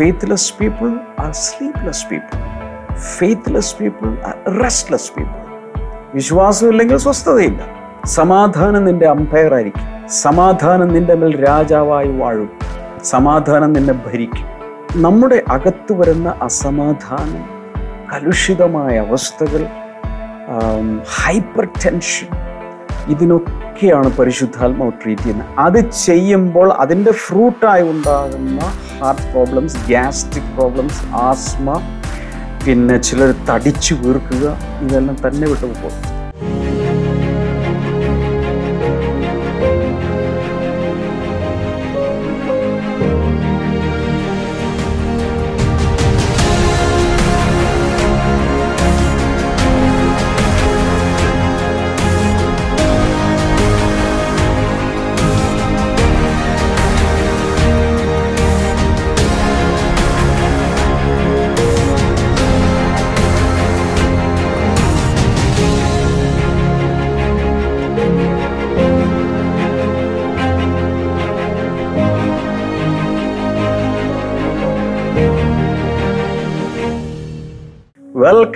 Faithless people are sleepless people faithless people are restless people വിശ്വാസമില്ലെങ്കിൽ സ്വസ്ഥതയില്ല. സമാധാനം നിന്റെ umpire ആയിരിക്കും. സമാധാനം നിന്റെ മേൽ രാജാവായി വാഴും. സമാധാനം നിന്നെ ഭരിക്കും. നമ്മുടെ അകത്ത് വരുന്ന അസമാധാനം കലുഷിതമായ അവസ്ഥകൾ ഹൈപ്പർ ടെൻഷൻ ഇതിനൊക്കെയാണ് പരിശുദ്ധാത്മാവ് ട്രീറ്റ് ചെയ്യുന്നത്. അത് ചെയ്യുമ്പോൾ അതിന്റെ ഫ്രൂട്ടായി ഉണ്ടാകുന്ന heart problems gastric problems asthma പിന്നെ ചിലർ തടിച്ചു വീർക്കുക ഇതെല്ലാം തന്നെ വിട്ടുപോകും.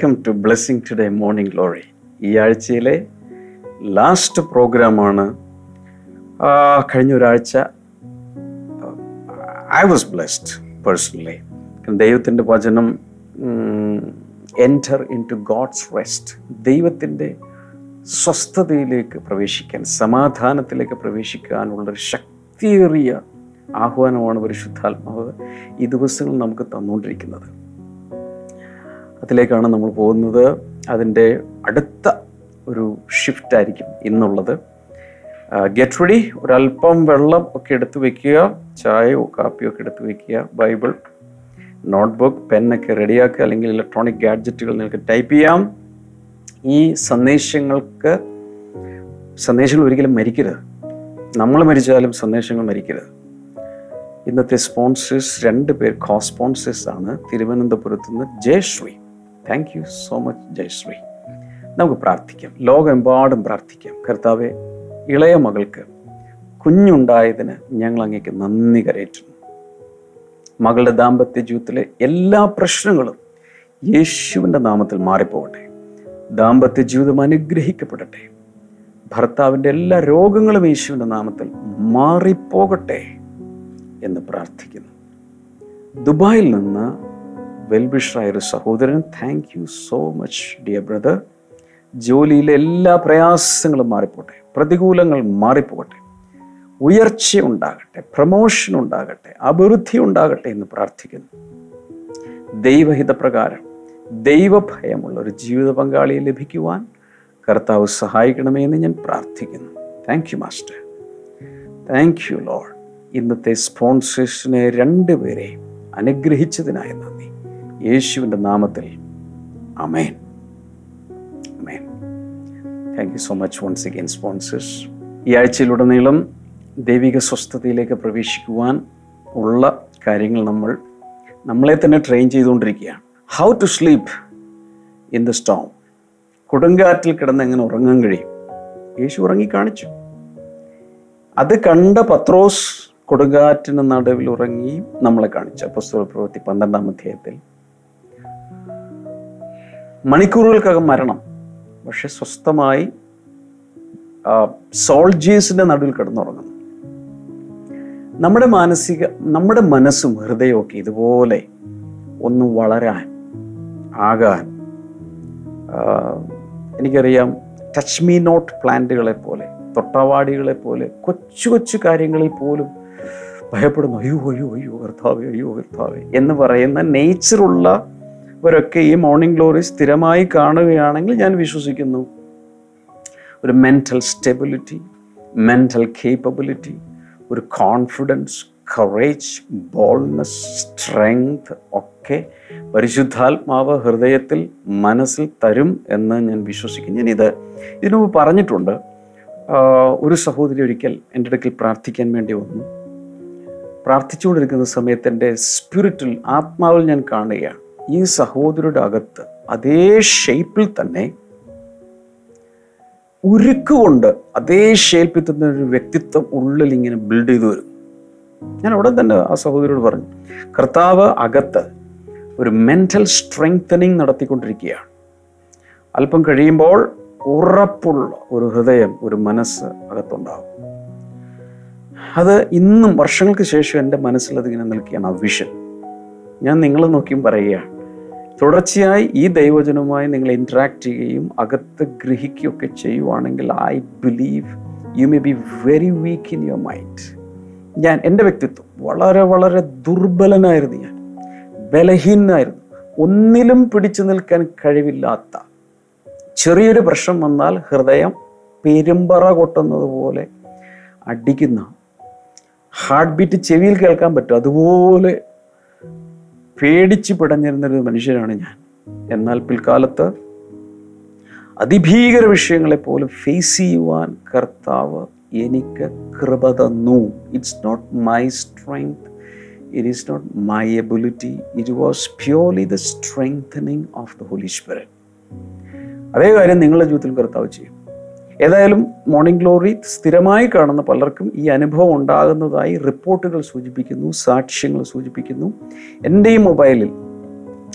Welcome to blessing today morning glory ഈ ആഴ്ചയിലെ ലാസ്റ്റ് പ്രോഗ്രാമാണ് കഴിഞ്ഞ ഒരാഴ്ച ഐ വാസ് ബ്ലെസ്ഡ് പേഴ്സണലി ദൈവത്തിന്റെ വചനം enter into God's rest ദൈവത്തിന്റെ സ്വസ്ഥതയിലേക്ക് പ്രവേശിക്കാൻ സമാധാനത്തിലേക്ക് പ്രവേശിക്കാനുള്ളൊരു ശക്തിയേറിയ ആഹ്വാനമാണ് പരിശുദ്ധാത്മാവ് ഈ ദിവസങ്ങൾ നമുക്ക് തന്നുകൊണ്ടിരിക്കുന്നത്. അതിലേക്കാണ് നമ്മൾ പോകുന്നത്. അതിന്റെ അടുത്ത ഒരു ഷിഫ്റ്റ് ആയിരിക്കും ഇന്നുള്ളത്. ഗെറ്റ് റെഡി ഒരല്പം വെള്ളം ഒക്കെ എടുത്തു വെക്കുക. ചായയോ കാപ്പിയോ ഒക്കെ എടുത്തു വെക്കുക. ബൈബിൾ നോട്ട്ബുക്ക് പെന്നൊക്കെ റെഡിയാക്കുക. അല്ലെങ്കിൽ ഇലക്ട്രോണിക് ഗാഡ്ജറ്റുകൾ നിങ്ങൾക്ക് ടൈപ്പ് ചെയ്യാം. ഈ സന്ദേശങ്ങൾക്ക് സന്ദേശങ്ങൾ ഒരിക്കലും മരിക്കരുത്. നമ്മൾ മരിച്ചാലും സന്ദേശങ്ങൾ മരിക്കരുത്. ഇന്നത്തെ സ്പോൺസേഴ്സ് രണ്ട് പേർ കോ സ്പോൺസേഴ്സ് ആണ്. തിരുവനന്തപുരത്ത് നിന്ന് Jayashree. Thank you so much Jayashree നമുക്ക് പ്രാർത്ഥിക്കാം. ലോകമെമ്പാടും പ്രാർത്ഥിക്കാം. കർത്താവെ ഇളയ മകൾക്ക് കുഞ്ഞുണ്ടായതിന് ഞങ്ങൾ അങ്ങേക്ക് നന്ദി കരയറ്റുന്നു. മകളുടെ ദാമ്പത്യ ജീവിതത്തിലെ എല്ലാ പ്രശ്നങ്ങളും യേശുവിന്റെ നാമത്തിൽ മാറിപ്പോകട്ടെ. ദാമ്പത്യ ജീവിതം അനുഗ്രഹിക്കപ്പെടട്ടെ. ഭർത്താവിന്റെ എല്ലാ രോഗങ്ങളും യേശുവിന്റെ നാമത്തിൽ മാറിപ്പോകട്ടെ എന്ന് പ്രാർത്ഥിക്കുന്നു. ദുബായിൽ നിന്ന് വെൽബിഷറായ ഒരു സഹോദരൻ thank you so much dear brother ജോലിയിലെ എല്ലാ പ്രയാസങ്ങളും മാറിപ്പോട്ടെ പ്രതികൂലങ്ങൾ മാറിപ്പോകട്ടെ ഉയർച്ച ഉണ്ടാകട്ടെ പ്രമോഷൻ ഉണ്ടാകട്ടെ അഭിവൃദ്ധി ഉണ്ടാകട്ടെ എന്ന് പ്രാർത്ഥിക്കുന്നു. ദൈവഹിതപ്രകാരം ദൈവഭയമുള്ള ഒരു ജീവിത പങ്കാളിയെ ലഭിക്കുവാൻ കർത്താവ് സഹായിക്കണമേ എന്ന് ഞാൻ പ്രാർത്ഥിക്കുന്നു. Thank you master thank you lord ഇന്നത്തെ സ്പോൺസേഴ്സിനെ രണ്ടുപേരെ അനുഗ്രഹിച്ചതിനായി നന്ദി. യേശുവിന്റെ നാമത്തിൽ. അമേൻ അമേൻ thank you so much once again sponsors ഈ ആഴ്ചയിലുടനീളം ദൈവിക സ്വസ്ഥതയിലേക്ക് പ്രവേശിക്കുവാൻ ഉള്ള കാര്യങ്ങൾ നമ്മൾ നമ്മളെ തന്നെ ട്രെയിൻ ചെയ്തുകൊണ്ടിരിക്കുകയാണ്. How to sleep in the storm കൊടുങ്കാറ്റിൽ കിടന്ന് എങ്ങനെ ഉറങ്ങാൻ കഴിയും? യേശു ഉറങ്ങി കാണിച്ചു അത് കണ്ട പത്രോസ് കൊടുങ്കാറ്റിന് നടുവിൽ ഉറങ്ങി നമ്മളെ കാണിച്ചു. പുസ്തക പ്രവൃത്തി പന്ത്രണ്ടാം അധ്യായത്തിൽ മണിക്കൂറുകൾക്കകം മരണം. പക്ഷെ സ്വസ്ഥമായി സോൾജേഴ്സിന്റെ നടുവിൽ കിടന്നുറങ്ങുന്നു. നമ്മുടെ മാനസിക നമ്മുടെ മനസ്സും ഹൃദയമൊക്കെ ഇതുപോലെ ഒന്ന് വളരാൻ ആകാൻ എനിക്കറിയാം ടച്ച് മീ നോട്ട് പ്ലാന്റുകളെ പോലെ തൊട്ടാവാടികളെ പോലെ കൊച്ചു കൊച്ചു കാര്യങ്ങളിൽ പോലും ഭയപ്പെടുന്നു. അയ്യോ അയ്യോ അയ്യോ കർത്താവേ അയ്യോ എന്ന് പറയുന്ന നേച്ചറുള്ളവരൊക്കെ ഈ മോർണിംഗ് ഗ്ലോറി സ്ഥിരമായി കാണുകയാണെങ്കിൽ ഞാൻ വിശ്വസിക്കുന്നു. ഒരു മെന്റൽ സ്റ്റെബിലിറ്റി മെന്റൽ കേപ്പബിലിറ്റി ഒരു കോൺഫിഡൻസ് കറേജ് ബോൾനെസ് സ്ട്രെങ്ത് ഒക്കെ പരിശുദ്ധാത്മാവ് ഹൃദയത്തിൽ മനസ്സിൽ തരും എന്ന് ഞാൻ വിശ്വസിക്കുന്നു. ഞാനിത് ഇതിനു മുമ്പ് പറഞ്ഞിട്ടുണ്ട്. ഒരു സഹോദരി ഒരിക്കൽ എന്റെ അടുക്കൽ പ്രാർത്ഥിക്കാൻ വേണ്ടി വന്നു. പ്രാർത്ഥിച്ചുകൊണ്ടിരിക്കുന്ന സമയത്ത് എന്റെ സ്പിരിറ്റിൽ ആത്മാവിൽ ഞാൻ കാണുകയാണ്. ഈ സഹോദരിയുടെ അകത്ത് അതേ ഷേപ്പിൽ തന്നെ ഉരുക്കുകൊണ്ട് അതേ ഷേപ്പിൽ തന്നെ ഒരു വ്യക്തിത്വം ഉള്ളിൽ ഇങ്ങനെ ബിൽഡ് ചെയ്തു വരും. ഞാൻ ഉടൻ തന്നെ ആ സഹോദരിയോട് പറഞ്ഞു കർത്താവ് അകത്ത് ഒരു മെന്റൽ സ്ട്രെങ്തനിങ് നടത്തിക്കൊണ്ടിരിക്കുകയാണ്. അല്പം കഴിയുമ്പോൾ ഉറപ്പുള്ള ഒരു ഹൃദയം ഒരു മനസ്സ് അകത്തുണ്ടാകും അത് ഇന്നും വർഷങ്ങൾക്ക് ശേഷം എന്റെ മനസ്സിൽ അതിങ്ങനെ നിൽക്കുകയാണ് ആ വിഷൻ ഞാൻ നിങ്ങളെ നോക്കിയും പറയുകയാണ് തുടർച്ചയായി ഈ ദൈവജനവുമായി നിങ്ങൾ ഇൻട്രാക്ട് ചെയ്യുകയും അകത്ത് ഗ്രഹിക്കുകയൊക്കെ ചെയ്യുവാണെങ്കിൽ I believe you may be very weak in your mind ഞാൻ എന്റെ വ്യക്തിത്വം വളരെ വളരെ ദുർബലനായിരുന്നു ഞാൻ. ബലഹീനായിരുന്നു. ഒന്നിലും പിടിച്ചു നിൽക്കാൻ കഴിവില്ലാത്ത ചെറിയൊരു പ്രശ്നം വന്നാൽ ഹൃദയം പെരുമ്പറ കൊട്ടുന്നത് പോലെ അടിക്കുന്ന ഹാർട്ട് ബീറ്റ് ചെവിയിൽ കേൾക്കാൻ പറ്റും. അതുപോലെ പേടിച്ച് പിടഞ്ഞിരുന്നൊരു മനുഷ്യനാണ് ഞാൻ. എന്നാൽ പിൽക്കാലത്ത് അതിഭീകര വിഷയങ്ങളെ പോലും ഫേസ് ചെയ്യുവാൻ കർത്താവ് എനിക്ക് കൃപ തന്നു. It's not my strength it is not my ability it was purely the strengthening of the holy spirit അതേ കാര്യം നിങ്ങളുടെ ജീവിതത്തിൽ കർത്താവ് ചെയ്യും. ഏതായാലും മോർണിംഗ് ഗ്ലോറി സ്ഥിരമായി കാണുന്ന പലർക്കും ഈ അനുഭവം ഉണ്ടാകുന്നതായി റിപ്പോർട്ടുകൾ സൂചിപ്പിക്കുന്നു സാക്ഷ്യങ്ങൾ സൂചിപ്പിക്കുന്നു. എന്റെ ഈ മൊബൈലിൽ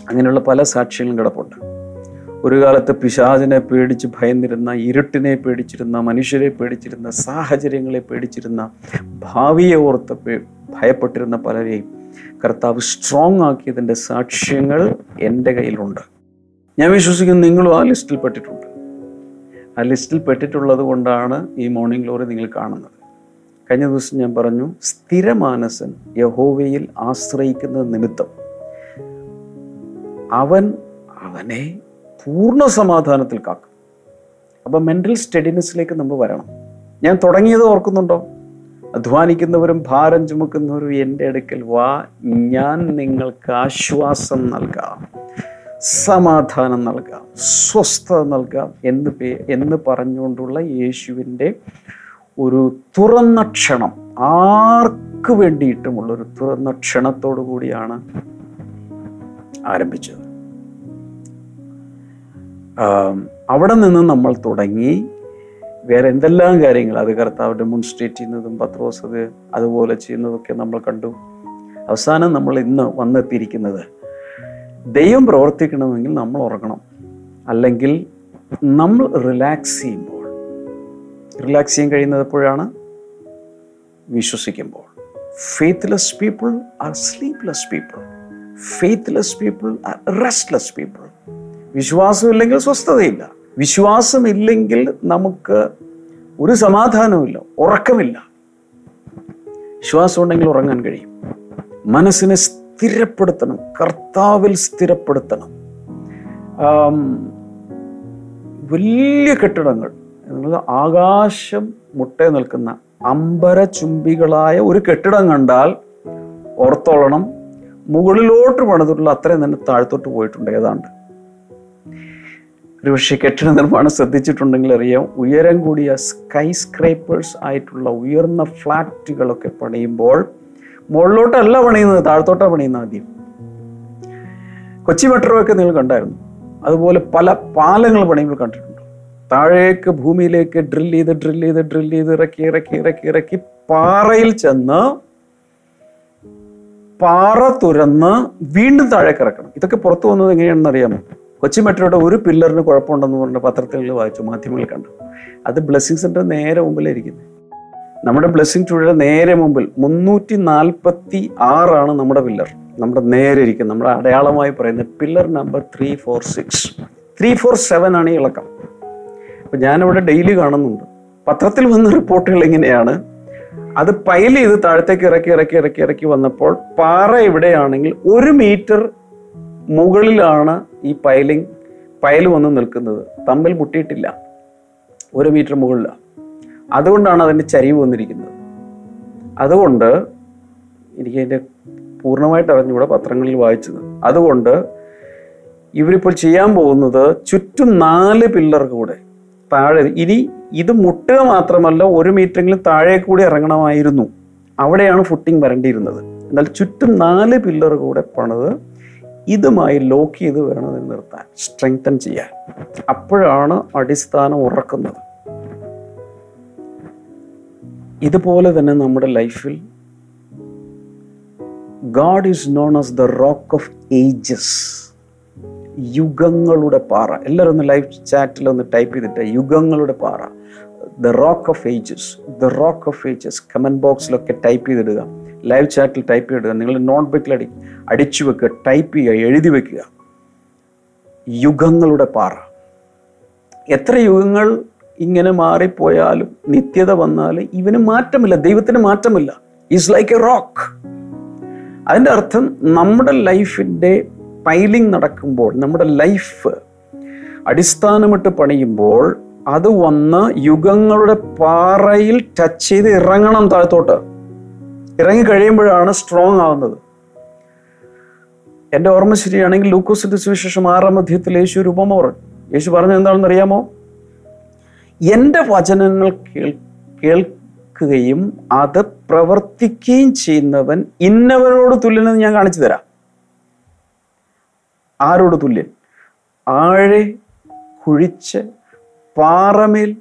അങ്ങനെയുള്ള പല സാക്ഷ്യങ്ങളും കിടപ്പുണ്ട്. ഒരു കാലത്ത് പിശാചിനെ പേടിച്ച് ഭയന്നിരുന്ന ഇരുട്ടിനെ പേടിച്ചിരുന്ന മനുഷ്യരെ പേടിച്ചിരുന്ന സാഹചര്യങ്ങളെ പേടിച്ചിരുന്ന ഭാവിയെ ഓർത്ത് ഭയപ്പെട്ടിരുന്ന പലരെയും കർത്താവ് സ്ട്രോങ് ആക്കിയതിന്റെ സാക്ഷ്യങ്ങൾ എന്റെ കയ്യിലുണ്ട്. ഞാൻ വിശ്വസിക്കുന്നു നിങ്ങളും ആ ലിസ്റ്റിൽ പെട്ടിട്ടുണ്ട്. ആ ലിസ്റ്റിൽ പെട്ടിട്ടുള്ളത് കൊണ്ടാണ് ഈ മോർണിംഗ് ഗ്ലോറി നിങ്ങൾ കാണുന്നത്. കഴിഞ്ഞ ദിവസം ഞാൻ പറഞ്ഞു സ്ഥിരമാനസൻ യഹോവയിൽ ആശ്രയിക്കുന്ന നിമിത്തം അവൻ അവനെ പൂർണ സമാധാനത്തിൽ കാക്കും. അപ്പം മെന്റൽ സ്റ്റഡിനെസ്സിലേക്ക് നമ്മൾ വരണം. ഞാൻ തുടങ്ങിയത് ഓർക്കുന്നുണ്ടോ? അധ്വാനിക്കുന്നവരും ഭാരം ചുമക്കുന്നവരും എന്റെ അടുക്കൽ വാ ഞാൻ നിങ്ങൾക്ക് ആശ്വാസം നൽകാം. സമാധാനം നൽകാം സ്വസ്ഥത നൽകാം എന്ന് പേ എന്ന് പറഞ്ഞുകൊണ്ടുള്ള യേശുവിന്റെ ഒരു തുറന്ന ക്ഷണം. ആർക്ക് വേണ്ടിയിട്ടുമുള്ള ഒരു തുറന്ന ക്ഷണത്തോടു കൂടിയാണ് ആരംഭിച്ചത്. അവിടെ നിന്ന് നമ്മൾ തുടങ്ങി. വേറെ എന്തെല്ലാം കാര്യങ്ങൾ? അത് കർത്താവ് ഡെമോൺസ്ട്രേറ്റ് ചെയ്യുന്നതും പത്രോസ് അത് അതുപോലെ ചെയ്യുന്നതൊക്കെ നമ്മൾ കണ്ടു. അവസാനം നമ്മൾ ഇന്ന് വന്നെത്തിയിരിക്കുന്നത് ദൈവം പ്രവർത്തിക്കണമെങ്കിൽ നമ്മൾ ഉറങ്ങണം. അല്ലെങ്കിൽ നമ്മൾ റിലാക്സ് ചെയ്യുമ്പോൾ റിലാക്സ് ചെയ്യാൻ കഴിയുന്നത് എപ്പോഴാണ്? വിശ്വസിക്കുമ്പോൾ. Faithless people are sleepless people faithless people are restless people വിശ്വാസമില്ലെങ്കിൽ സ്വസ്ഥതയില്ല. വിശ്വാസമില്ലെങ്കിൽ നമുക്ക് ഒരു സമാധാനവുമില്ല ഉറക്കമില്ല. വിശ്വാസം ഉണ്ടെങ്കിൽ ഉറങ്ങാൻ കഴിയും. മനസ്സിനെ സ്ഥിരപ്പെടുത്തണം. കർത്താവിൽ സ്ഥിരപ്പെടുത്തണം. വലിയ കെട്ടിടങ്ങൾ ആകാശം മുട്ട നിൽക്കുന്ന അമ്പരചുംബികളായ ഒരു കെട്ടിടം കണ്ടാൽ ഓർത്തോളണം. മുകളിലോട്ട് പണിതിട്ടുള്ള അത്രയും തന്നെ താഴത്തോട്ട് പോയിട്ടുണ്ട്. ഏതാണ്ട്? ഒരുപക്ഷെ കെട്ടിട നിർമ്മാണം ശ്രദ്ധിച്ചിട്ടുണ്ടെങ്കിൽ അറിയാം. ഉയരം കൂടിയ സ്കൈ സ്ക്രൈപ്പേഴ്സ് ആയിട്ടുള്ള ഉയർന്ന ഫ്ലാറ്റുകളൊക്കെ പണിയുമ്പോൾ മുകളിലോട്ടല്ല പണിയുന്നത് താഴത്തോട്ടാണ് പണിയുന്നത് ആദ്യം. കൊച്ചി മെട്രോ ഒക്കെ നിങ്ങൾ കണ്ടായിരുന്നു. അതുപോലെ പല പാലങ്ങൾ പണിയുമ്പോൾ കണ്ടിട്ടുണ്ട്. താഴേക്ക് ഭൂമിയിലേക്ക് ഡ്രിൽ ചെയ്ത് ഡ്രിൽ ചെയ്ത് ഡ്രിൽ ചെയ്ത് ഇറക്കി ഇറക്കി ഇറക്കി ഇറക്കി പാറയിൽ ചെന്ന് പാറ തുരന്ന് വീണ്ടും താഴേക്ക് ഇറക്കണം. ഇതൊക്കെ പുറത്തു വന്നത് എങ്ങനെയാണെന്ന് അറിയാമോ? കൊച്ചി മെട്രോയുടെ ഒരു പില്ലറിന് കുഴപ്പമുണ്ടെന്ന് പറഞ്ഞ പത്രത്തിൽ വായിച്ചു മാധ്യമങ്ങളിൽ കണ്ടു. അത് ബ്ലെസ്സിങ്സിന്റെ നേരെ മുമ്പിലിരിക്കുന്നത് നമ്മുടെ ബ്ലെസ്സിങ് ടൂയുടെ നേരെ മുമ്പിൽ മുന്നൂറ്റി നാൽപ്പത്തി ആറാണ് നമ്മുടെ പില്ലർ. നമ്മുടെ നേരെ ഇരിക്കും നമ്മുടെ അടയാളമായി പറയുന്നത് pillar number three four six three four seven ആണ് ഈ ഇളക്കം. അപ്പൊ ഞാനിവിടെ ഡെയിലി കാണുന്നുണ്ട്. പത്രത്തിൽ വന്ന റിപ്പോർട്ടുകൾ ഇങ്ങനെയാണ്. അത് പൈൽ ചെയ്ത് താഴത്തേക്ക് ഇറക്കി ഇറക്കി ഇറക്കി ഇറക്കി വന്നപ്പോൾ പാറ ഇവിടെയാണെങ്കിൽ ഒരു മീറ്റർ മുകളിലാണ് ഈ പൈലിംഗ് പയൽ വന്ന് നിൽക്കുന്നത്. തമ്മിൽ മുട്ടിയിട്ടില്ല. ഒരു മീറ്റർ മുകളിലാണ് അതുകൊണ്ടാണ് അതിന്റെ ചരിവ് വന്നിരിക്കുന്നത്. അതുകൊണ്ട് എനിക്ക് അതിന്റെ പൂർണമായിട്ട് അറിഞ്ഞുകൂടെ പത്രങ്ങളിൽ വായിച്ചത്. അതുകൊണ്ട് ഇവരിപ്പോൾ ചെയ്യാൻ പോകുന്നത് ചുറ്റും നാല് പില്ലർ കൂടെ താഴെ ഇനി ഇത് മുട്ടുക മാത്രമല്ല ഒരു മീറ്ററെങ്കിലും താഴെ കൂടി ഇറങ്ങണമായിരുന്നു. അവിടെയാണ് ഫുട്ടിങ് വരേണ്ടിയിരുന്നത്. എന്നാൽ ചുറ്റും നാല് പില്ലർ കൂടെ പണിത് ഇതുമായി ലോക്ക് ചെയ്ത് വേണം നിർത്താൻ സ്ട്രെങ്തൻ ചെയ്യാൻ. അപ്പോഴാണ് അടിസ്ഥാനം ഉറക്കുന്നത്. ഇതുപോലെ തന്നെ നമ്മുടെ ലൈഫിൽ God is known as the rock of ages യുഗങ്ങളുടെ പാറ. എല്ലാവരും ഒന്ന് ലൈവ് ചാറ്റിൽ ഒന്ന് ടൈപ്പ് ചെയ്തിട്ട് യുഗങ്ങളുടെ പാറ. The rock of ages the rock of ages comment ബോക്സിലൊക്കെ type ചെയ്തിടുക. ലൈവ് ചാറ്റിൽ ടൈപ്പ് ചെയ്തിടുക. നിങ്ങൾ നോട്ട് ബുക്കിൽ അടി അടിച്ചു വെക്കുക. ടൈപ്പ് ചെയ്യുക. എഴുതി വെക്കുക. യുഗങ്ങളുടെ പാറ. എത്ര യുഗങ്ങൾ ഇങ്ങനെ മാറിപ്പോയാലും നിത്യത വന്നാലും ഇവന് മാറ്റമില്ല ദൈവത്തിന് മാറ്റമില്ല. ഈസ് ലൈക്ക് എ റോക്ക് അതിന്റെ അർത്ഥം നമ്മുടെ ലൈഫിന്റെ പൈലിംഗ് നടക്കുമ്പോൾ നമ്മുടെ ലൈഫ് അടിസ്ഥാനമിട്ട് പണിയുമ്പോൾ അത് വന്ന് യുഗങ്ങളുടെ പാറയിൽ ടച്ച് ചെയ്ത് ഇറങ്ങണം താഴത്തോട്ട്. ഇറങ്ങി കഴിയുമ്പോഴാണ് സ്ട്രോങ് ആവുന്നത്. എന്റെ ഓർമ്മ ശരിയാണെങ്കിൽ ലൂക്കോസിന്റെ സുവിശേഷം ആറാം അധ്യയത്തിൽ യേശു ഒരു യേശു പറഞ്ഞത് എന്താണെന്ന് അറിയാമോ എന്റെ വചനങ്ങൾ കേൾ കേൾക്കുകയും അത് പ്രവർത്തിക്കുകയും ചെയ്യുന്നവൻ ഇന്നവരോട് തുല്യനെന്ന് ഞാൻ കാണിച്ചു തരാം. ആരോട് തുല്യൻ? ആഴെ കുഴിച്ച് പാറമേൽ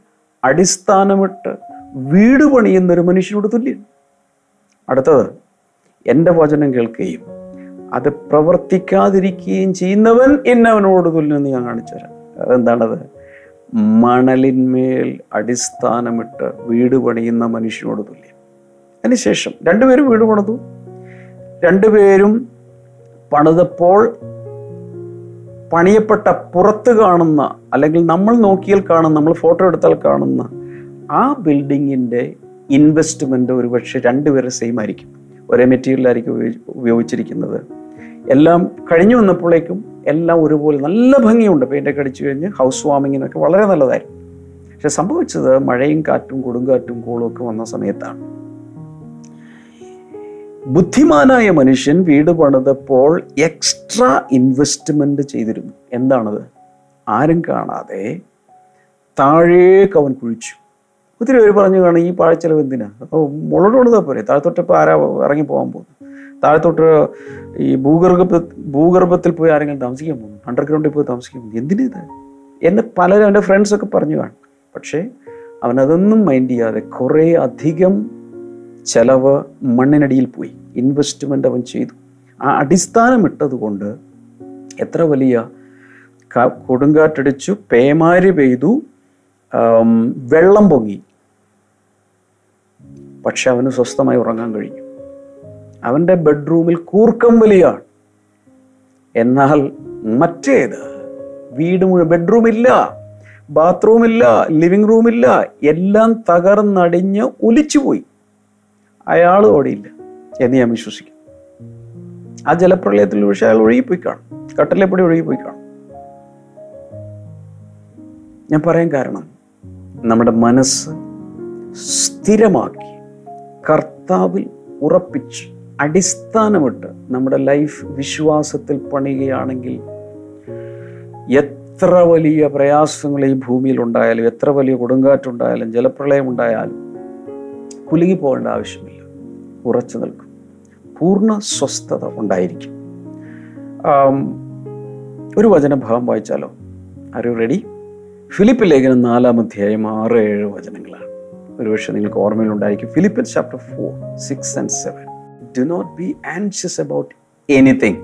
അടിസ്ഥാനമിട്ട് വീട് പണിയുന്ന ഒരു മനുഷ്യനോട് തുല്യൻ. അടുത്തത് എന്റെ വചനം കേൾക്കുകയും അത് പ്രവർത്തിക്കാതിരിക്കുകയും ചെയ്യുന്നവൻ എന്നവനോട് തുല്യനെന്ന് ഞാൻ കാണിച്ചു തരാം. അതെന്താണത്? മണലിന്മേൽ അടിസ്ഥാനമിട്ട് വീട് പണിയുന്ന മനുഷ്യനോട് തുല്യം. അതിനുശേഷം രണ്ടുപേരും വീട് പണിതു. രണ്ടുപേരും പണിതപ്പോൾ പണിയപ്പെട്ട പുറത്ത് കാണുന്ന അല്ലെങ്കിൽ നമ്മൾ നോക്കിയാൽ കാണുന്ന നമ്മൾ ഫോട്ടോ എടുത്താൽ കാണുന്ന ആ ബിൽഡിങ്ങിന്റെ ഇൻവെസ്റ്റ്മെന്റ് ഒരുപക്ഷെ രണ്ടുപേരും സെയിം ആയിരിക്കും. ഒരേ മെറ്റീരിയലായിരിക്കും ഉപയോഗി- ഉപയോഗിച്ചിരിക്കുന്നത്. എല്ലാം കഴിഞ്ഞു വന്നപ്പോഴേക്കും എല്ലാം ഒരുപോലെ നല്ല ഭംഗിയുണ്ട്. പെയിന്റൊക്കെ അടിച്ചു കഴിഞ്ഞ് ഹൗസ് വാമിങ്ങിനൊക്കെ വളരെ നല്ലതായിരുന്നു. പക്ഷെ സംഭവിച്ചത് മഴയും കാറ്റും കൊടുങ്കാറ്റും കോളും ഒക്കെ വന്ന സമയത്താണ്. ബുദ്ധിമാനായ മനുഷ്യൻ വീട് പണിതപ്പോൾ എക്സ്ട്രാ ഇൻവെസ്റ്റ്മെന്റ് ചെയ്തിരുന്നു. എന്താണത്? ആരും കാണാതെ താഴേക്ക് അവൻ കുഴിച്ചു. ഒത്തിരി പേര് പറഞ്ഞു കാണും ഈ പാഴ്ചെലവ് എന്തിനാ? അപ്പോൾ മുളക് പണിതാൽ പോരെ. താഴത്തോട്ട് ഇപ്പോൾ ആരാ ഇറങ്ങി പോകാൻ പോകുന്നു താഴത്തോട്ട് ഈ ഭൂഗർഭ ഭൂഗർഭത്തിൽ പോയി ആരെങ്കിലും താമസിക്കാൻ പോകുന്നു? അണ്ടർഗ്രൗണ്ടിൽ പോയി താമസിക്കാൻ പോകുന്നു? എന്തിനിത് എന്നെ പലരും എന്റെ ഫ്രണ്ട്സൊക്കെ പറഞ്ഞു കാണും. പക്ഷേ അവനതൊന്നും മൈൻഡ് ചെയ്യാതെ കുറേ അധികം ചെലവ് മണ്ണിനടിയിൽ പോയി. ഇൻവെസ്റ്റ്മെന്റ് അവൻ ചെയ്തു. ആ അടിസ്ഥാനം ഇട്ടത് കൊണ്ട് എത്ര വലിയ കൊടുങ്കാറ്റടിച്ചു പേമാരി പെയ്തു വെള്ളം പൊങ്ങി. പക്ഷെ അവന് സ്വസ്ഥമായി ഉറങ്ങാൻ കഴിഞ്ഞു. അവന്റെ ബെഡ്റൂമിൽ കൂർക്കം വലിയാണ്. എന്നാൽ മറ്റേത് വീട് മുഴുവൻ ബെഡ്റൂമില്ല ബാത്റൂമില്ല ബാത്റൂം ഇല്ല ലിവിംഗ് റൂം ഇല്ല എല്ലാം തകർന്നടിഞ്ഞ് ഒലിച്ചുപോയി. അയാൾ ഓടിയില്ല എന്ന് ഞാൻ വിശ്വസിക്കും ആ ജലപ്രളയത്തിൽ പക്ഷെ അയാൾ ഒഴുകിപ്പോയി കാണും. കട്ടലെപ്പടി ഒഴുകിപ്പോയി കാണും. ഞാൻ പറയാൻ കാരണം നമ്മുടെ മനസ്സ് സ്ഥിരമാക്കി കർത്താവിൽ ഉറപ്പിച്ച് അടിസ്ഥാനമിട്ട് നമ്മുടെ ലൈഫ് വിശ്വാസത്തിൽ പണിയുകയാണെങ്കിൽ എത്ര വലിയ പ്രയാസങ്ങൾ ഈ ഭൂമിയിൽ ഉണ്ടായാലും എത്ര വലിയ കൊടുങ്കാറ്റുണ്ടായാലും ജലപ്രളയം ഉണ്ടായാലും കുലുങ്ങി പോകേണ്ട ആവശ്യമില്ല. ഉറച്ചു നിൽക്കും. പൂർണ സ്വസ്ഥത ഉണ്ടായിരിക്കും. ഒരു വചന വചനഭാഗം വായിച്ചാലോ? ആർ യു റെഡി ഫിലിപ്പ് ലേഖനം നാലാം അധ്യായം ആറ് ഏഴ് വചനങ്ങളാണ് ഒരുപക്ഷെ നിങ്ങൾക്ക് ഓർമ്മയിലുണ്ടായിരിക്കും Philippians chapter four six and seven do not be anxious about anything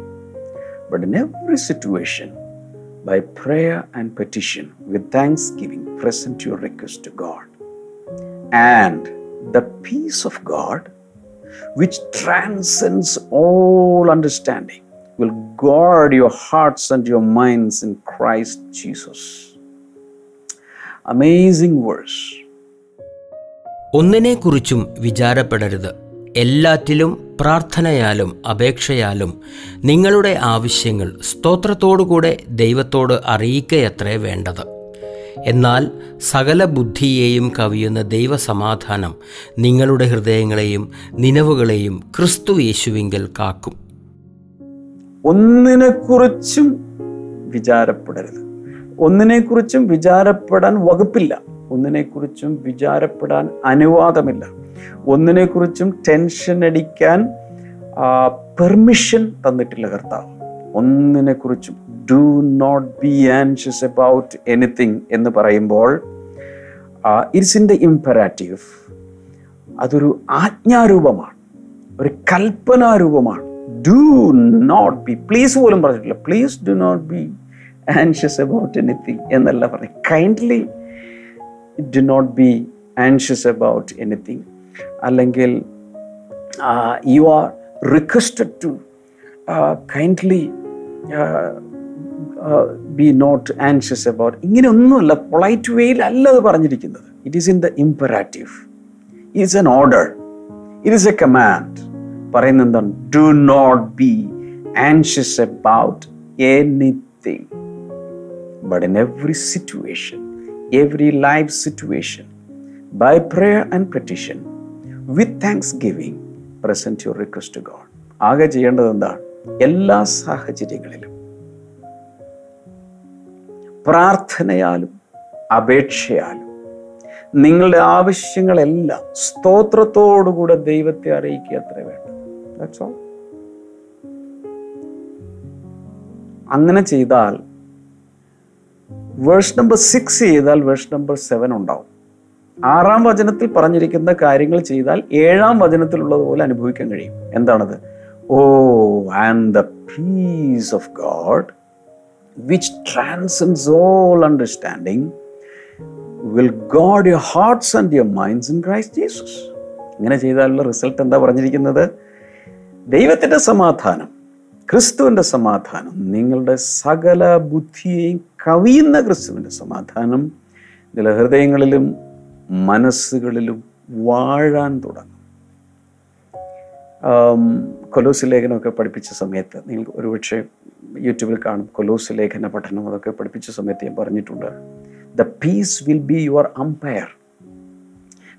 but in every situation by prayer and petition with thanksgiving present your request to God. And the peace of God, which transcends all understanding, will guard your hearts and your minds in Christ Jesus. Amazing verse ഒന്നിനെക്കുറിച്ചും വിചാരപ്പെടരുത്. എല്ലാറ്റിലും പ്രാർത്ഥനയാലും അപേക്ഷയാലും നിങ്ങളുടെ ആവശ്യങ്ങൾ സ്തോത്രത്തോടുകൂടെ ദൈവത്തോട് അറിയിക്കയത്രേ വേണ്ടത്. എന്നാൽ സകല ബുദ്ധിയെയും കവിയുന്ന ദൈവസമാധാനം നിങ്ങളുടെ ഹൃദയങ്ങളെയും നിലവുകളെയും ക്രിസ്തു യേശുവിങ്കൽ കാക്കും. ഒന്നിനെക്കുറിച്ചും വിചാരപ്പെടരുത്. ഒന്നിനെക്കുറിച്ചും വിചാരപ്പെടാൻ വകുപ്പില്ല. ഒന്നിനെക്കുറിച്ചും വിചാരപ്പെടാൻ അനുവാദമില്ല. ഒന്നിനെക്കുറിച്ചും ടെൻഷൻ അടിക്കാൻ പെർമിഷൻ തന്നിട്ടില്ല കർത്താവ്. ഒന്നിനെക്കുറിച്ചും do not be anxious about anything എന്ന് പറയുമ്പോൾ ഇറ്റ്സ് ഇൻ ദ ഇംപെറാറ്റീവ് അതൊരു ആജ്ഞാരൂപമാണ്. ഒരു കൽപ്പനാരൂപമാണ്. ഡു നോട്ട് ബി പ്ലീസ് പോലും പറഞ്ഞിട്ടില്ല. Please do not be anxious about anything എന്നല്ല പറഞ്ഞു. Kindly do not be anxious about anything അല്ലെങ്കിൽ you are requested to kindly be not anxious about ഇങ്ങനെയൊന്നുമല്ല polite വേയിൽ അല്ല അത് പറഞ്ഞിരിക്കുന്നത്. It is in the imperative it's an order it is a command പറയുന്നത് എന്താണ്? Do not be anxious about anything but in every situation every life situation by prayer and petition with thanksgiving present your request God. ആകെ ചെയ്യേണ്ടത് എന്താണ് എല്ലാ സാഹചര്യങ്ങളിലും പ്രാർത്ഥനയാലും അപേക്ഷയാലും നിങ്ങളുടെ ആവശ്യങ്ങളെല്ലാം സ്തോത്രത്തോടുകൂടെ ദൈവത്തെ അറിയിക്കുക അത്ര വേണ്ട That's all. അങ്ങനെ ചെയ്താൽ വേഴ്സ് നമ്പർ സിക്സ് ചെയ്താൽ വേഴ്സ് നമ്പർ സെവൻ ഉണ്ടാവും. ആറാം വചനത്തിൽ പറഞ്ഞിരിക്കുന്ന കാര്യങ്ങൾ ചെയ്താൽ ഏഴാം വചനത്തിലുള്ളതുപോലെ അനുഭവിക്കാൻ കഴിയും. എന്താണത്? ഓ and the peace of God which transcends all understanding will God your hearts and your minds in Christ Jesus ഇങ്ങനെ ചെയ്താലുള്ള റിസൾട്ട് എന്താ പറഞ്ഞിരിക്കുന്നത്? ദൈവത്തിന്റെ സമാധാനം ക്രിസ്തുവിന്റെ സമാധാനം നിങ്ങളുടെ സകല ബുദ്ധിയെയും കവിയുന്ന ക്രിസ്തുവിന്റെ സമാധാനം നിങ്ങളുടെ ഹൃദയങ്ങളിലും മനസ്സുകളിലും വാഴാൻ തുടങ്ങും. കൊലോസ് ലേഖനമൊക്കെ പഠിപ്പിച്ച സമയത്ത് നിങ്ങൾ ഒരുപക്ഷെ യൂട്യൂബിൽ കാണും കൊലോസ് ലേഖന പഠനം അതൊക്കെ പഠിപ്പിച്ച സമയത്ത് ഞാൻ പറഞ്ഞിട്ടുണ്ട്. The peace will be your umpire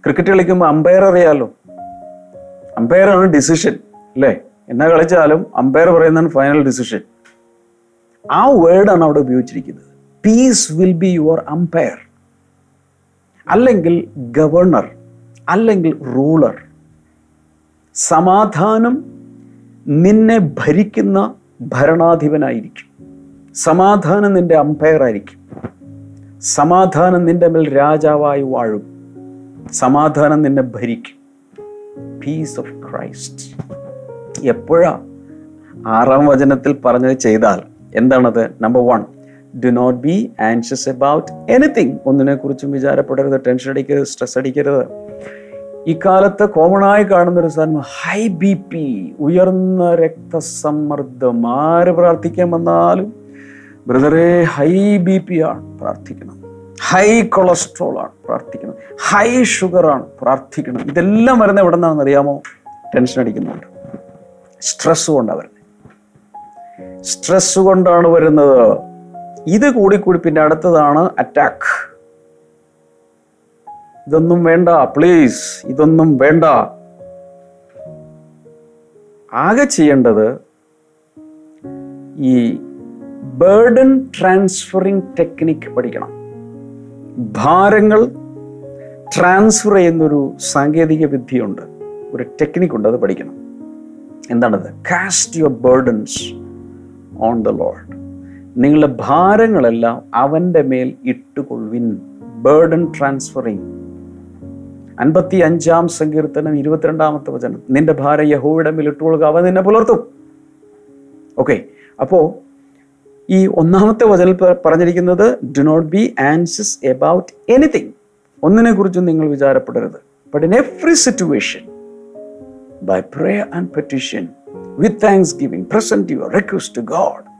cricket കളിക്കുമ്പോൾ അമ്പയർ അറിയാലോ? ആണ് ഡിസിഷൻ അല്ലേ? എന്നാ കളിച്ചാലും അമ്പയർ പറയുന്നതാണ് ഫൈനൽ ഡിസിഷൻ ആ വേർഡാണ് അവിടെ ഉപയോഗിച്ചിരിക്കുന്നത്. Peace will be your umpire അല്ലെങ്കിൽ ഗവർണർ അല്ലെങ്കിൽ റൂളർ സമാധാനം നിന്നെ ഭരിക്കുന്ന ഭരണാധിപനായിരിക്കും. സമാധാനം നിന്റെ അമ്പയർ ആയിരിക്കും. സമാധാനം നിന്റെ മേൽ രാജാവായി വാഴും. സമാധാനം നിന്നെ ഭരിക്കും. പീസ് ഓഫ് ക്രൈസ്റ്റ് എപ്പോഴാ? ആറാം വചനത്തിൽ പറഞ്ഞത് ചെയ്താൽ. എന്താണത്? Number one do not be anxious about anything ഒന്നിനെ കുറിച്ചും വിചാരപ്പെടരുത്. ടെൻഷൻ അടിക്കരുത്. സ്ട്രെസ് അടിക്കരുത്. ഇക്കാലത്ത് കോമണായി ആയി കാണുന്ന ഒരു സാധനം ഹൈ ബി പി ഉയർന്ന രക്തസമ്മർദ്ദം. ആര് പ്രാർത്ഥിക്കാൻ വന്നാലും ബ്രദറെ ഹൈ ബി പി ആണ് പ്രാർത്ഥിക്കണം. ഹൈ കൊളസ്ട്രോൾ ആണ് പ്രാർത്ഥിക്കണം. ഹൈ ഷുഗർ ആണ് പ്രാർത്ഥിക്കണം. ഇതെല്ലാം വരുന്ന എവിടെ നിന്നാണെന്ന് അറിയാമോ? ടെൻഷൻ അടിക്കുന്നുണ്ട്. സ്ട്രെസ് കൊണ്ടാണ് വരുന്നത്. സ്ട്രെസ് കൊണ്ടാണ് വരുന്നത്. ഇത് കൂടിക്കൂടി പിന്നെ അടുത്തതാണ് അറ്റാക്ക് ഇതൊന്നും വേണ്ട പ്ലീസ് ഇതൊന്നും വേണ്ട. ആകെ ചെയ്യേണ്ടത് ഈ ബേർഡൻ ട്രാൻസ്ഫറിങ് ടെക്നിക്ക് പഠിക്കണം. ഭാരങ്ങൾ ട്രാൻസ്ഫർ ചെയ്യുന്നൊരു സാങ്കേതിക വിദ്യയുണ്ട്. ഒരു ടെക്നിക്കുണ്ട് അത് പഠിക്കണം. എന്താണത്? Cast your burdens on the lord നിങ്ങളുടെ ഭാരങ്ങളെല്ലാം അവന്റെ മേൽ ഇട്ടുകൊള്ളുവിൻ. ബേർഡൻ ട്രാൻസ്ഫറിങ് അൻപത്തി അഞ്ചാം സങ്കീർത്തനം ഇരുപത്തിരണ്ടാമത്തെ വചനം. നിന്റെ ഭാരം യഹോയുടെ മേൽ ഇട്ടുകൊള്ളുക അവൻ നിന്നെ പുലർത്തും. ഓക്കെ അപ്പോ ഈ ഒന്നാമത്തെ വചനം പറഞ്ഞിരിക്കുന്നത് do not be anxious about anything ഒന്നിനെ കുറിച്ചും നിങ്ങൾ വിചാരപ്പെടരുത്. But in every situation by prayer and petition with thanksgiving present your your to God.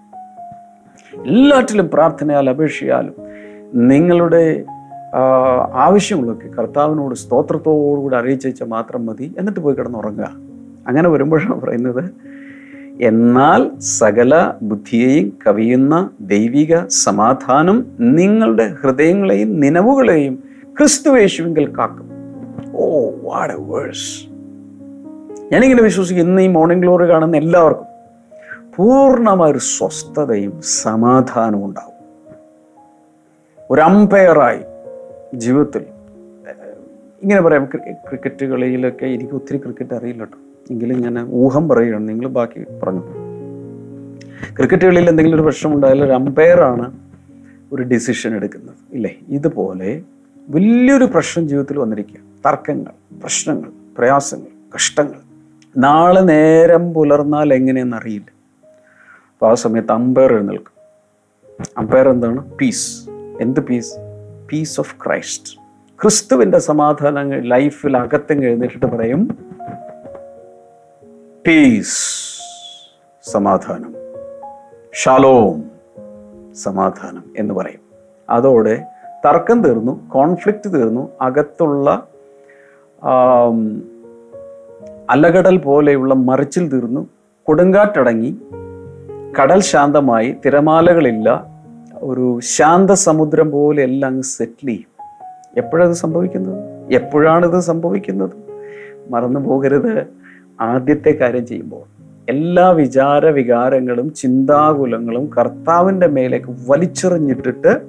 എല്ലാറ്റിലും പ്രാർത്ഥനയാൽ അപേക്ഷയാലും നിങ്ങളുടെ ആവശ്യങ്ങളൊക്കെ കർത്താവിനോട് സ്തോത്രത്തോടുകൂടി അറിയിച്ചാൽ മാത്രം മതി. എന്നിട്ട് പോയി കിടന്നുറങ്ങുക. അങ്ങനെ വരുമ്പോഴാണ് പറയുന്നത് എന്നാൽ സകല ബുദ്ധിയെയും കവിയുന്ന ദൈവിക സമാധാനം നിങ്ങളുടെ ഹൃദയങ്ങളെയും നിലവുകളെയും ക്രിസ്തുവേശുവിങ്കിൽ കാക്കും. ഓ വാട് വേഴ്സ് ഞാനിങ്ങനെ വിശ്വസിക്കും ഇന്ന് ഈ മോർണിംഗ് ഗ്ലോറി കാണുന്ന എല്ലാവർക്കും. പൂർണമായ ഒരു സ്വസ്ഥതയും സമാധാനവും ഉണ്ടാവും. ഒരു അമ്പയറായി ജീവിതത്തിൽ ഇങ്ങനെ പറയാം ക്രി- ക്രിക്കറ്റ് കളിയിലൊക്കെ എനിക്ക് ഒത്തിരി ക്രിക്കറ്റ് അറിയില്ല കേട്ടോ എങ്കിലും ഞാൻ ഊഹം പറയുകയാണ് നിങ്ങൾ ബാക്കി പറഞ്ഞു. ക്രിക്കറ്റ് കളിയിൽ എന്തെങ്കിലും ഒരു പ്രശ്നം ഉണ്ടായാൽ ഒരു അമ്പയറാണ് ഒരു ഡിസിഷൻ എടുക്കുന്നത്. ഇല്ലേ? ഇതുപോലെ വലിയൊരു പ്രശ്നം ജീവിതത്തിൽ വന്നിരിക്കുക. തർക്കങ്ങൾ പ്രശ്നങ്ങൾ പ്രയാസങ്ങൾ കഷ്ടങ്ങൾ. നാളെ നേരം പുലർന്നാൽ എങ്ങനെയെന്ന് അറിയില്ല. അപ്പോൾ ആ സമയത്ത് അമ്പയർ എഴുന്നേൽക്കും. അമ്പയർ എന്താണ്? പീസ് എന്ത് പീസ് പീസ് ഓഫ് ക്രൈസ്റ്റ് ക്രിസ്തുവിന്റെ സമാധാനങ്ങൾ ലൈഫിൽ അകത്തും എഴുന്നേറ്റിട്ട് പറയും പീസ് സമാധാനം. ഷാലോം സമാധാനം. എന്ന് പറയും. അതോടെ തർക്കം തീർന്നു കോൺഫ്ലിക്റ്റ് തീർന്നു അകത്തുള്ള അലകടൽ പോലെയുള്ള മറിച്ചിൽ തീർന്നു കൊടുങ്കാറ്റടങ്ങി കടൽ ശാന്തമായി തിരമാലകളില്ല ഒരു ശാന്ത സമുദ്രം പോലെ എല്ലാം അങ്ങ് സെറ്റിൽ ചെയ്യും. എപ്പോഴത് സംഭവിക്കുന്നത്? എപ്പോഴാണിത് സംഭവിക്കുന്നത്? മറന്നു പോകരുത്. ആദ്യത്തെ കാര്യം ചെയ്യുമ്പോൾ എല്ലാ വിചാര വികാരങ്ങളും ചിന്താകുലങ്ങളും കർത്താവിന്റെ മേലേക്ക് വലിച്ചെറിഞ്ഞിട്ടിട്ട്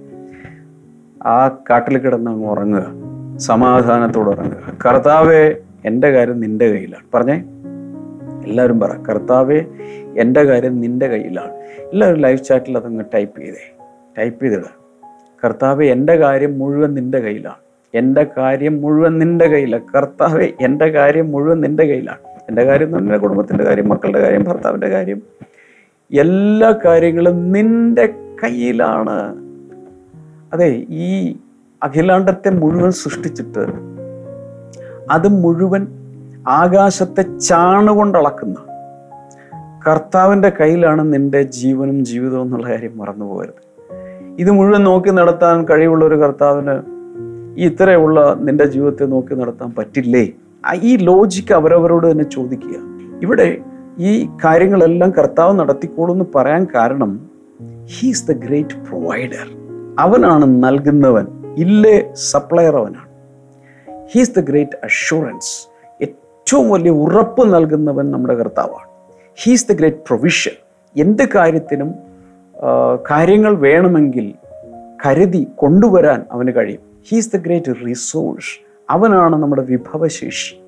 ആ കാട്ടിൽ കിടന്ന് അങ്ങ് ഉറങ്ങുക. സമാധാനത്തോടെ ഉറങ്ങുക. കർത്താവെ എന്റെ കാര്യം നിന്റെ കയ്യിലാണ്. പറഞ്ഞേ? എല്ലാവരും പറ കർത്താവേ എന്റെ കാര്യം നിന്റെ കയ്യിലാണ്. എല്ലാവരും ലൈവ് ചാറ്റിൽ അതങ്ങ് ടൈപ്പ് ചെയ്തേ. ടൈപ്പ് ചെയ്തിടുക. കർത്താവ് എന്റെ കാര്യം മുഴുവൻ നിന്റെ കയ്യിലാണ്. എന്റെ കാര്യം മുഴുവൻ നിന്റെ കയ്യിലാണ് കർത്താവ് എന്റെ കാര്യം മുഴുവൻ നിന്റെ കയ്യിലാണ്. എന്റെ കാര്യം നമ്മുടെ കുടുംബത്തിന്റെ കാര്യം മക്കളുടെ കാര്യം ഭർത്താവിന്റെ കാര്യം. എല്ലാ കാര്യങ്ങളും നിന്റെ കയ്യിലാണ്. അതെ ഈ അഖിലാണ്ടത്തെ മുഴുവൻ സൃഷ്ടിച്ചിട്ട് അത് മുഴുവൻ ആകാശത്തെ ചാണുകൊണ്ടളക്കുന്ന. കർത്താവിന്റെ കയ്യിലാണ് നിന്റെ ജീവനും ജീവിതവും എന്നുള്ള കാര്യം മറന്നു പോകരുത്. ഇത് മുഴുവൻ നോക്കി നടത്താൻ കഴിവുള്ള ഒരു കർത്താവിന് ഇത്രയുള്ള നിന്റെ ജീവിതത്തെ നോക്കി നടത്താൻ പറ്റില്ലേ? ഈ ലോജിക്ക് അവരവരോട് തന്നെ ചോദിക്കുക. ഇവിടെ ഈ കാര്യങ്ങളെല്ലാം കർത്താവ് നടത്തിക്കോളൂ എന്ന് പറയാൻ കാരണം ഹീസ് ദ ഗ്രേറ്റ് പ്രൊവൈഡർ അവനാണ് നൽകുന്നവൻ. ഇല്ലേ സപ്ലയർ അവനാണ്. ഹീസ് ദ ഗ്രേറ്റ് അഷുറൻസ് ഏറ്റവും വലിയ ഉറപ്പ് നൽകുന്നവൻ നമ്മുടെ കർത്താവാണ്. ഹീസ് ദ ഗ്രേറ്റ് പ്രൊവിഷൻ എന്ത് കാര്യത്തിനും കാര്യങ്ങൾ വേണമെങ്കിൽ കരുതി കൊണ്ടുവരാൻ അവന് കഴിയും. ഹീസ് ദ ഗ്രേറ്റ് റിസോഴ്സ് അവനാണ് നമ്മുടെ വിഭവശേഷി.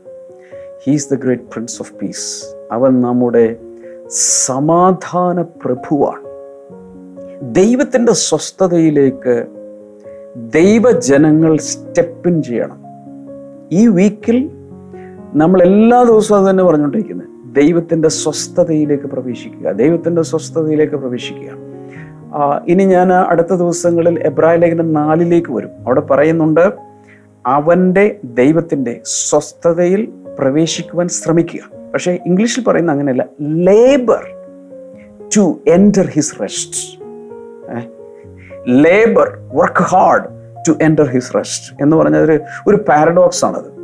He's the great prince of peace അവൻ നമ്മുടെ സമാധാന പ്രഭുവാണ്. ദൈവത്തിന്റെ സ്വസ്ഥതയിലേക്ക് ദൈവജനങ്ങൾ സ്റ്റെപ്പിൻ ചെയ്യണം. ഈ വീക്കിൽ നമ്മൾ എല്ലാ ദിവസവും അത് തന്നെ പറഞ്ഞുകൊണ്ടിരിക്കുന്നത് ദൈവത്തിന്റെ സ്വസ്ഥതയിലേക്ക് പ്രവേശിക്കുക. ദൈവത്തിന്റെ സ്വസ്ഥതയിലേക്ക് പ്രവേശിക്കുക. ഇനി ഞാൻ അടുത്ത ദിവസങ്ങളിൽ എബ്രായ ലേഖനം നാലിലേക്ക് വരും. അവിടെ പറയുന്നുണ്ട് അവന്റെ ദൈവത്തിന്റെ സ്വസ്ഥതയിൽ പ്രവേശിക്കുവാൻ ശ്രമിക്കുക. പക്ഷേ ഇംഗ്ലീഷിൽ പറയുന്ന അങ്ങനെയല്ല. Labour to enter his rest labour work hard to enter his rest എന്ന് പറഞ്ഞ ഒരു ഒരു പാരഡോക്സ് ആണത്.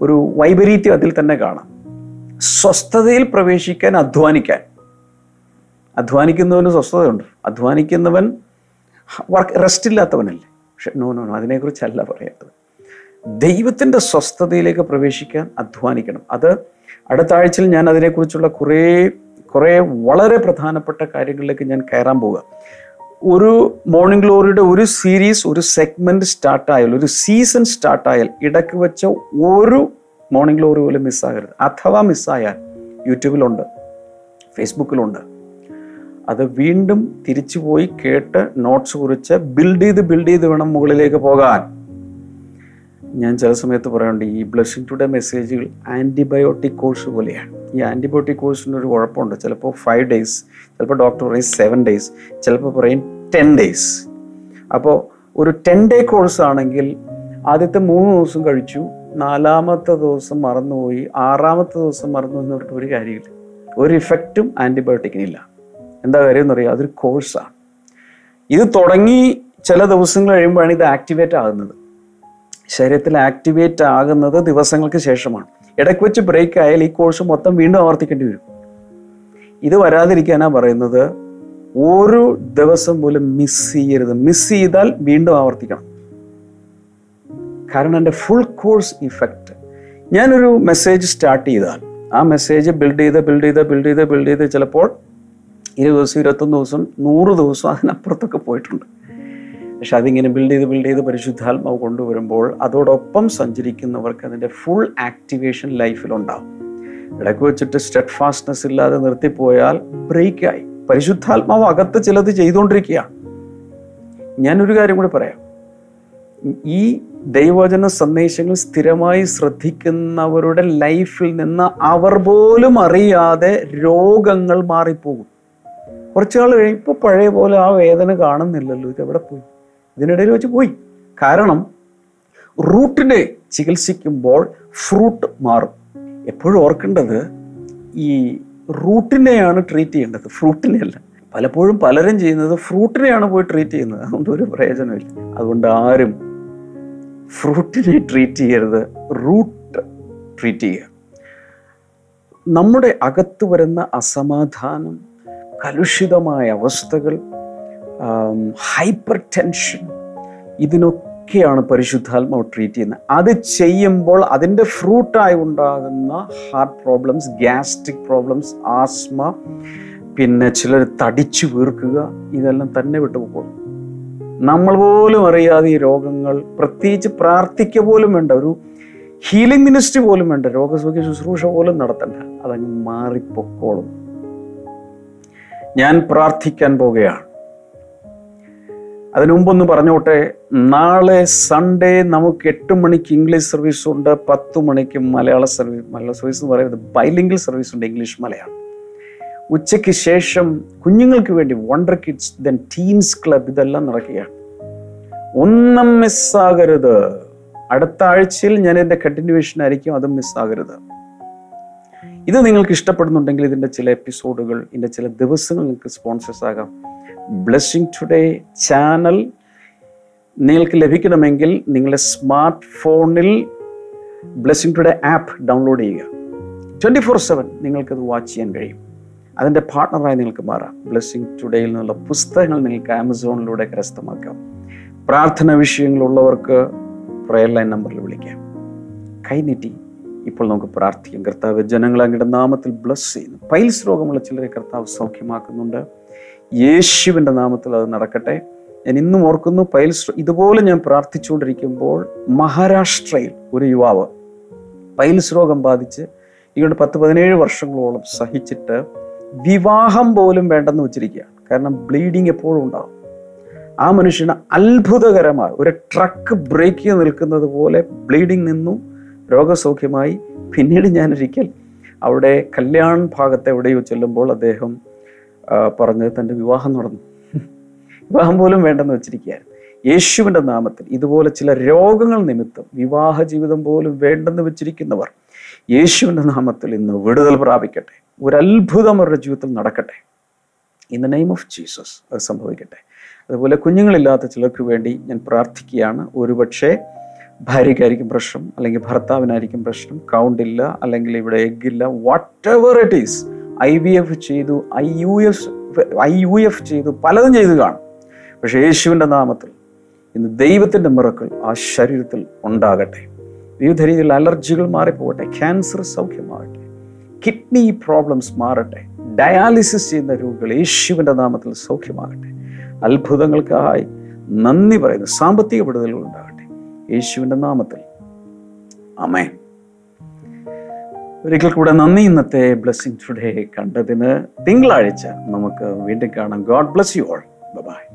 ഒരു വൈപരീത്യം അതിൽ തന്നെ കാണാം. സ്വസ്ഥതയിൽ പ്രവേശിക്കാൻ അധ്വാനിക്കാൻ. അധ്വാനിക്കുന്നവന് സ്വസ്ഥതയുണ്ട്. അധ്വാനിക്കുന്നവൻ വർക്ക് റെസ്റ്റ് ഇല്ലാത്തവനല്ലേ? പക്ഷെ നോ നോ നോ അതിനെക്കുറിച്ചല്ല പറയാത്തത് ദൈവത്തിന്റെ സ്വസ്ഥതയിലേക്ക് പ്രവേശിക്കാൻ അധ്വാനിക്കണം. അത് അടുത്ത ആഴ്ചയിൽ ഞാൻ അതിനെക്കുറിച്ചുള്ള കുറേ കുറേ വളരെ പ്രധാനപ്പെട്ട കാര്യങ്ങളിലേക്ക് ഞാൻ കയറാൻ പോവുക. ഒരു മോർണിംഗ് ഗ്ലോറിയുടെ ഒരു സീരീസ് ഒരു സെഗ്മെന്റ് സ്റ്റാർട്ടായാൽ ഒരു സീസൺ സ്റ്റാർട്ടായാൽ ഇടയ്ക്ക് വെച്ച ഒരു മോർണിംഗ് ഗ്ലോറി പോലും മിസ്സാകരുത് അഥവാ മിസ്സായാൽ യൂട്യൂബിലുണ്ട് ഫേസ്ബുക്കിലുണ്ട് അത് വീണ്ടും തിരിച്ചു പോയി കേട്ട് നോട്ട്സ് കുറിച്ച് ബിൽഡ് ചെയ്ത് ബിൽഡ് ചെയ്ത് വേണം മുകളിലേക്ക് പോകാൻ. ഞാൻ ചില സമയത്ത് പറയാറുണ്ട് ഈ ബ്ലഷിംഗ് ടുഡേ മെസ്സേജുകൾ ആന്റിബയോട്ടിക് കോഴ്സ് പോലെയാണ്. ഈ ആന്റിബയോട്ടിക് കോഴ്സിന് ഒരു കുഴപ്പമുണ്ട്. ചിലപ്പോൾ ഫൈവ് ഡേയ്സ് ചിലപ്പോൾ ഡോക്ടർ പറയും സെവൻ ഡേയ്സ് ചിലപ്പോൾ പറയും ടെൻ ഡേയ്സ് അപ്പോൾ ഒരു ടെൻ ഡേ കോഴ്സ് ആണെങ്കിൽ ആദ്യത്തെ മൂന്ന് ദിവസം കഴിച്ചു നാലാമത്തെ ദിവസം മറന്നുപോയി ആറാമത്തെ ദിവസം മറന്നു എന്ന് പറഞ്ഞിട്ട് ഒരു കാര്യമില്ല. ഒരു ഇഫക്റ്റും ആന്റിബയോട്ടിക്കിനില്ല എന്താ കാര്യം എന്ന് പറയുക അതൊരു കോഴ്സാണ് ഇത് തുടങ്ങി ചില ദിവസങ്ങൾ കഴിയുമ്പോഴാണ് ഇത് ആക്ടിവേറ്റ് ആകുന്നത്. ശരീരത്തിൽ ആക്ടിവേറ്റ് ആകുന്നത് ദിവസങ്ങൾക്ക് ശേഷമാണ്. ഇടയ്ക്ക് വെച്ച് ബ്രേക്ക് ആയാൽ ഈ കോഴ്സ് മൊത്തം വീണ്ടും ആവർത്തിക്കേണ്ടി വരും. ഇത് വരാതിരിക്കാനാ പറയുന്നത് ഒരു ദിവസം പോലും മിസ് ചെയ്യരുത്. മിസ് ചെയ്താൽ വീണ്ടും ആവർത്തിക്കണം. കാരണം എന്റെ ഫുൾ കോഴ്സ് ഇഫക്റ്റ് ഞാനൊരു മെസ്സേജ് സ്റ്റാർട്ട് ചെയ്താൽ ആ മെസ്സേജ് ബിൽഡ് ചെയ്ത് ബിൽഡ് ചെയ്ത് ബിൽഡ് ചെയ്ത് ബിൽഡ് ചെയ്ത് ചിലപ്പോൾ ഇരുപത് ദിവസം ഇരുപത്തൊന്ന് ദിവസം നൂറ് ദിവസം അതിനപ്പുറത്തൊക്കെ പോയിട്ടുണ്ട്. പക്ഷെ അതിങ്ങനെ ബിൽഡ് ചെയ്ത് ബിൽഡ് ചെയ്ത് പരിശുദ്ധാത്മാവ് കൊണ്ടുവരുമ്പോൾ അതോടൊപ്പം സഞ്ചരിക്കുന്നവർക്ക് അതിന്റെ ഫുൾ ആക്ടിവേഷൻ ലൈഫിലുണ്ടാവും ഇടയ്ക്ക് വെച്ചിട്ട് സ്റ്റെഡ് ഫാസ്റ്റ്നെസ് ഇല്ലാതെ നിർത്തിപ്പോയാൽ ബ്രേക്കായി പരിശുദ്ധാത്മാവ് അകത്ത് ചിലത് ചെയ്തുകൊണ്ടിരിക്കുകയാണ് ഞാനൊരു കാര്യം കൂടി പറയാം. ഈ ദൈവവചന സന്ദേശങ്ങൾ സ്ഥിരമായി ശ്രദ്ധിക്കുന്നവരുടെ ലൈഫിൽ നിന്ന് അവർ പോലും അറിയാതെ രോഗങ്ങൾ മാറിപ്പോകും. കുറച്ചു നാൾ കഴിയും ഇപ്പൊ പഴയ പോലെ ആ വേദന കാണുന്നില്ലല്ലോ ഇത് എവിടെ പോയി? ഇതിനിടയിൽ വെച്ച് പോയി. കാരണം റൂട്ടിനെ ചികിത്സിക്കുമ്പോൾ ഫ്രൂട്ട് മാറും. എപ്പോഴും ഓർക്കേണ്ടത് ഈ റൂട്ടിനെയാണ് ട്രീറ്റ് ചെയ്യേണ്ടത്. ഫ്രൂട്ടിനെ അല്ല. പലപ്പോഴും പലരും ചെയ്യുന്നത് ഫ്രൂട്ടിനെയാണ് പോയി ട്രീറ്റ് ചെയ്യുന്നത്. അതുകൊണ്ട് ഒരു പ്രയോജനമില്ല അതുകൊണ്ട് ആരും ഫ്രൂട്ടിനെ ട്രീറ്റ് ചെയ്യരുത്. റൂട്ട് ട്രീറ്റ് ചെയ്യുക. നമ്മുടെ അകത്ത് വരുന്ന അസമാധാനം കലുഷിതമായ അവസ്ഥകൾ ഹൈപ്പർ ടെൻഷൻ ഇതിനൊക്കെയാണ് പരിശുദ്ധാത്മാവ് ട്രീറ്റ് ചെയ്യുന്നത്. അത് ചെയ്യുമ്പോൾ അതിന്റെ ഫ്രൂട്ടായി ഉണ്ടാകുന്ന heart problems gastric problems asthma പിന്നെ ചിലർ തടിച്ചു വീർക്കുക ഇതെല്ലാം തന്നെ വിട്ടുപോകും നമ്മൾ പോലും അറിയാതെ ഈ രോഗങ്ങൾ പ്രത്യേകിച്ച് പ്രാർത്ഥിക്കുക പോലും വേണ്ട ഒരു ഹീലിംഗ് മിനിസ്ട്രി പോലും വേണ്ട രോഗസൗഖ്യ ശുശ്രൂഷ പോലും നടത്തണ്ട അതങ്ങ് മാറിപ്പൊക്കോളും. ഞാൻ പ്രാർത്ഥിക്കാൻ പോകുകയാണ് അതിനു മുമ്പൊന്ന് പറഞ്ഞോട്ടെ നാളെ സൺഡേ നമുക്ക് എട്ട് മണിക്ക് ഇംഗ്ലീഷ് സർവീസ് ഉണ്ട് പത്ത് മണിക്ക് മലയാള സർവീസ് മലയാള സർവീസ് എന്ന് പറയുന്നത് ബൈലിംഗിൾ സർവീസ് ഉണ്ട് ഇംഗ്ലീഷ് മലയാളം. ഉച്ചയ്ക്ക് ശേഷം കുഞ്ഞുങ്ങൾക്ക് വേണ്ടി wonder kids then teams club ഇതെല്ലാം നടക്കുകയാണ്. ഒന്നും മിസ്സാകരുത് അടുത്ത ആഴ്ചയിൽ ഞാൻ എന്റെ കണ്ടിന്യൂവേഷൻ ആയിരിക്കും അതും മിസ്സാകരുത് ഇത് നിങ്ങൾക്ക് ഇഷ്ടപ്പെടുന്നുണ്ടെങ്കിൽ ഇതിന്റെ ചില എപ്പിസോഡുകൾ ഇതിന്റെ ചില ദിവസങ്ങൾ നിങ്ങൾക്ക് സ്പോൺസേഴ്സ് ആകാം. ബ്ലെസ്സിങ് ടുഡേ ചാനൽ നിങ്ങൾക്ക് ലഭിക്കണമെങ്കിൽ നിങ്ങളുടെ സ്മാർട്ട് ഫോണിൽ ബ്ലെസ്സിങ് ടുഡേ ആപ്പ് ഡൗൺലോഡ് ചെയ്യുക. ട്വന്റി ഫോർ സെവൻ നിങ്ങൾക്കത് വാച്ച് ചെയ്യാൻ കഴിയും. അതിന്റെ പാർട്ണറായി നിങ്ങൾക്ക് മാറാം. ബ്ലെസ്സിങ് ടുഡേയിൽ നിന്നുള്ള പുസ്തകങ്ങൾ നിങ്ങൾക്ക് ആമസോണിലൂടെ കരസ്ഥമാക്കാം. പ്രാർത്ഥന വിഷയങ്ങളുള്ളവർക്ക് പ്രയർ ലൈൻ നമ്പറിൽ വിളിക്കാം. കൈനീട്ടി. ഇപ്പോൾ നമുക്ക് പ്രാർത്ഥിക്കാം. കർത്താവ് ജനങ്ങളെ അങ്ങയുടെ നാമത്തിൽ ബ്ലസ് ചെയ്യുന്നു. പൈൽസ് രോഗമുള്ള ചിലരെ കർത്താവ് സൗഖ്യമാക്കുന്നുണ്ട്. യേശുവിന്റെ നാമത്തിൽ അത് നടക്കട്ടെ. ഞാൻ ഇന്നും ഓർക്കുന്നു പൈൽ ഇതുപോലെ ഞാൻ പ്രാർത്ഥിച്ചുകൊണ്ടിരിക്കുമ്പോൾ മഹാരാഷ്ട്രയിൽ ഒരു യുവാവ് പൈൽസ് രോഗം ബാധിച്ച് ഇങ്ങോട്ട് പത്ത് പതിനേഴ് വർഷങ്ങളോളം സഹിച്ചിട്ട് വിവാഹം പോലും വേണ്ടെന്ന് വെച്ചിരിക്കുകയാണ്. കാരണം ബ്ലീഡിങ് എപ്പോഴും ഉണ്ടാകും ആ മനുഷ്യന് അത്ഭുതകരമായി ഒരു ട്രക്ക് ബ്രേക്ക് ചെയ്ത് നിൽക്കുന്നത് പോലെ ബ്ലീഡിങ് നിന്നു രോഗസൗഖ്യമായി. പിന്നീട് ഞാനൊരിക്കൽ അവിടെ കല്യാൺ ഭാഗത്ത് എവിടെയോ ചെല്ലുമ്പോൾ അദ്ദേഹം പറഞ്ഞത് തന്റെ വിവാഹം നടന്നു. വിവാഹം പോലും വേണ്ടെന്ന് വെച്ചിരിക്കുകയായിരുന്നു. യേശുവിന്റെ നാമത്തിൽ ഇതുപോലെ ചില രോഗങ്ങൾ നിമിത്തം വിവാഹ ജീവിതം പോലും വേണ്ടെന്ന് വെച്ചിരിക്കുന്നവർ യേശുവിന്റെ നാമത്തിൽ ഇന്ന് വിടുതൽ പ്രാപിക്കട്ടെ. ഒരു അവരുടെ ജീവിതത്തിൽ നടക്കട്ടെ. In the name of Jesus അത് സംഭവിക്കട്ടെ. അതുപോലെ കുഞ്ഞുങ്ങളില്ലാത്ത ചിലർക്ക് വേണ്ടി ഞാൻ പ്രാർത്ഥിക്കുകയാണ്. ഒരുപക്ഷെ ഭാര്യയ്ക്കായിരിക്കും പ്രശ്നം അല്ലെങ്കിൽ ഭർത്താവിനായിരിക്കും പ്രശ്നം കൗണ്ടില്ല അല്ലെങ്കിൽ ഇവിടെ എഗ്ഗില്ല whatever it is I V F ചെയ്തു I U F I U F ചെയ്തു പലതും ചെയ്തു കാണും. പക്ഷേ യേശുവിന്റെ നാമത്തിൽ ഇന്ന് ദൈവത്തിന്റെ മിറക്കൾ ആ ശരീരത്തിൽ ഉണ്ടാകട്ടെ. വിവിധ രീതിയിൽ അലർജികൾ മാറിപ്പോകട്ടെ ക്യാൻസർ സൗഖ്യമാകട്ടെ കിഡ്നി പ്രോബ്ലംസ് മാറട്ടെ ഡയാലിസിസ് ചെയ്യുന്ന രോഗികൾ യേശുവിന്റെ നാമത്തിൽ സൗഖ്യമാകട്ടെ. അത്ഭുതങ്ങൾക്കായി നന്ദി പറയുന്നു സാമ്പത്തിക വിടുതലുകൾ ഉണ്ടാകട്ടെ. യേശുവിന്റെ നാമത്തിൽ. അമേ ഒരിക്കൽ കൂടെ നന്ദി. ഇന്നത്തെ ബ്ലെസ്സിങ് ടുഡേ കണ്ടതിന് തിങ്കളാഴ്ച നമുക്ക് വീണ്ടും കാണാം. God bless you all bye